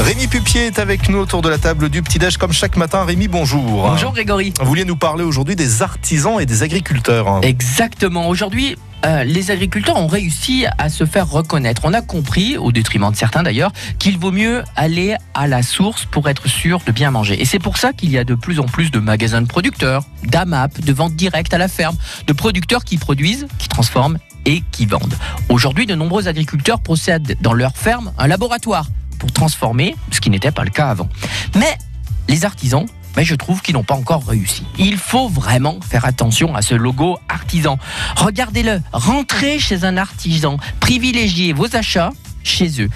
Rémi Pupier est avec nous autour de la table du petit-déj comme chaque matin. Rémi, bonjour. Bonjour Grégory. Vous vouliez nous parler aujourd'hui des artisans et des agriculteurs. Exactement. Aujourd'hui, euh, les agriculteurs ont réussi à se faire reconnaître. On a compris, au détriment de certains d'ailleurs, qu'il vaut mieux aller à la source pour être sûr de bien manger. Et c'est pour ça qu'il y a de plus en plus de magasins de producteurs, d'AMAP, de vente directe à la ferme, de producteurs qui produisent, qui transforment et qui vendent. Aujourd'hui, de nombreux agriculteurs procèdent dans leur ferme un laboratoire pour transformer, ce qui n'était pas le cas avant. Mais les artisans mais je trouve qu'ils n'ont pas encore réussi. Il faut vraiment faire attention à ce logo artisan. Regardez-le, rentrez chez un artisan, privilégiez vos achats chez eux.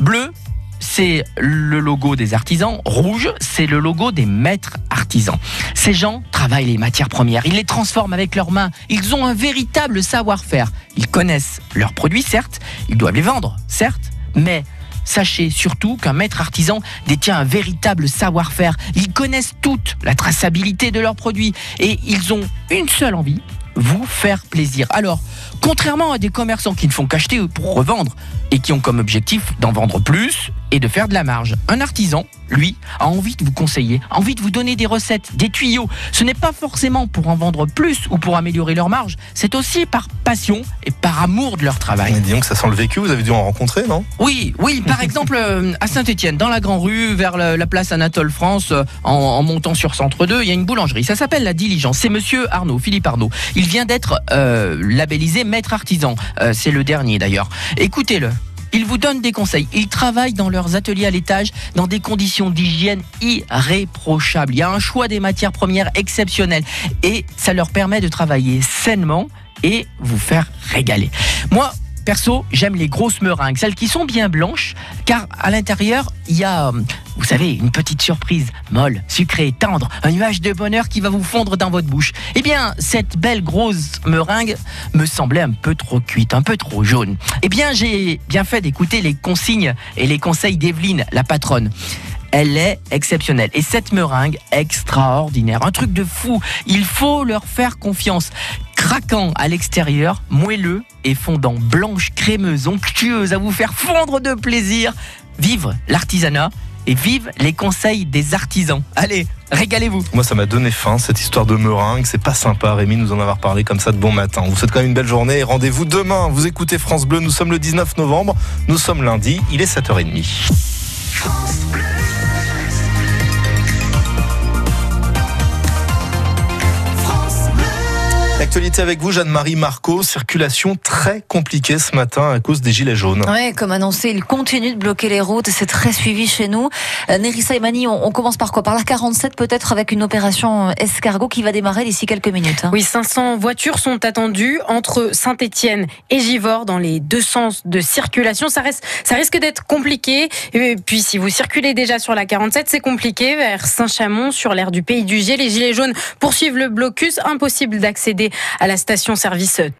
Bleu, c'est le logo des artisans. Rouge, c'est le logo des maîtres artisans. Ces gens travaillent les matières premières, ils les transforment avec leurs mains, ils ont un véritable savoir-faire. Ils connaissent leurs produits, certes, ils doivent les vendre, certes, mais Sachez surtout qu'un maître artisan détient un véritable savoir-faire. Ils connaissent toute la traçabilité de leurs produits et ils ont une seule envie, vous faire plaisir. Alors, contrairement à des commerçants qui ne font qu'acheter pour revendre et qui ont comme objectif d'en vendre plus et de faire de la marge, un artisan, lui, a envie de vous conseiller, a envie de vous donner des recettes, des tuyaux. Ce n'est pas forcément pour en vendre plus ou pour améliorer leur marge, c'est aussi par passion et par amour de leur travail. Mais disons que ça sent le vécu, vous avez dû en rencontrer, non? Oui, oui, par exemple euh, à Saint-Étienne, dans la Grand Rue, vers la, place Anatole France, euh, en, montant sur Centre 2, il y a une boulangerie. Ça s'appelle La Diligence. C'est monsieur Arnaud, Philippe Arnaud. Il vient d'être euh, labellisé maître artisan. c'est le dernier d'ailleurs. Écoutez-le. Ils vous donnent des conseils. Ils travaillent dans leurs ateliers à l'étage dans des conditions d'hygiène irréprochables. Il y a un choix des matières premières exceptionnelles et ça leur permet de travailler sainement et vous faire régaler. Moi, Perso, j'aime les grosses meringues, celles qui sont bien blanches, car à l'intérieur, il y a, euh, vous savez, une petite surprise, molle, sucrée, tendre, un nuage de bonheur qui va vous fondre dans votre bouche. Eh bien, cette belle grosse meringue me semblait un peu trop cuite, un peu trop jaune. Eh bien, j'ai bien fait d'écouter les consignes et les conseils d'Evelyne, la patronne elle est exceptionnelle. Et cette meringue, extraordinaire, un truc de fou. Il faut leur faire confiance craquant à l'extérieur, moelleux et fondant, blanche, crémeuse, onctueuse, à vous faire fondre de plaisir. Vive l'artisanat et vive les conseils des artisans. Allez, régalez-vous. Moi, ça m'a donné faim, cette histoire de meringue. C'est pas sympa, Rémi, nous en avoir parlé comme ça de bon matin. On vous souhaite quand même une belle journée et rendez-vous demain. Vous écoutez France Bleu, nous sommes le 19 novembre. Nous sommes lundi, il est 7h30. L'actualité avec vous, Jeanne-Marie Marco. Circulation très compliquée ce matin à cause des gilets jaunes. Oui, comme annoncé, il continue de bloquer les routes. C'est très suivi chez nous. Euh, Nerissa et Mani, on, commence par quoi? Par la 47 peut-être avec une opération escargot qui va démarrer d'ici quelques minutes. Hein. Oui, 500 voitures sont attendues entre Saint-Étienne et Givors dans les deux sens de circulation. Ça, reste, ça risque d'être compliqué. Et puis si vous circulez déjà sur la 47, c'est compliqué vers Saint-Chamond sur l'aire du Pays du Gier. Les gilets jaunes poursuivent le blocus. Impossible d'accéder à la station-service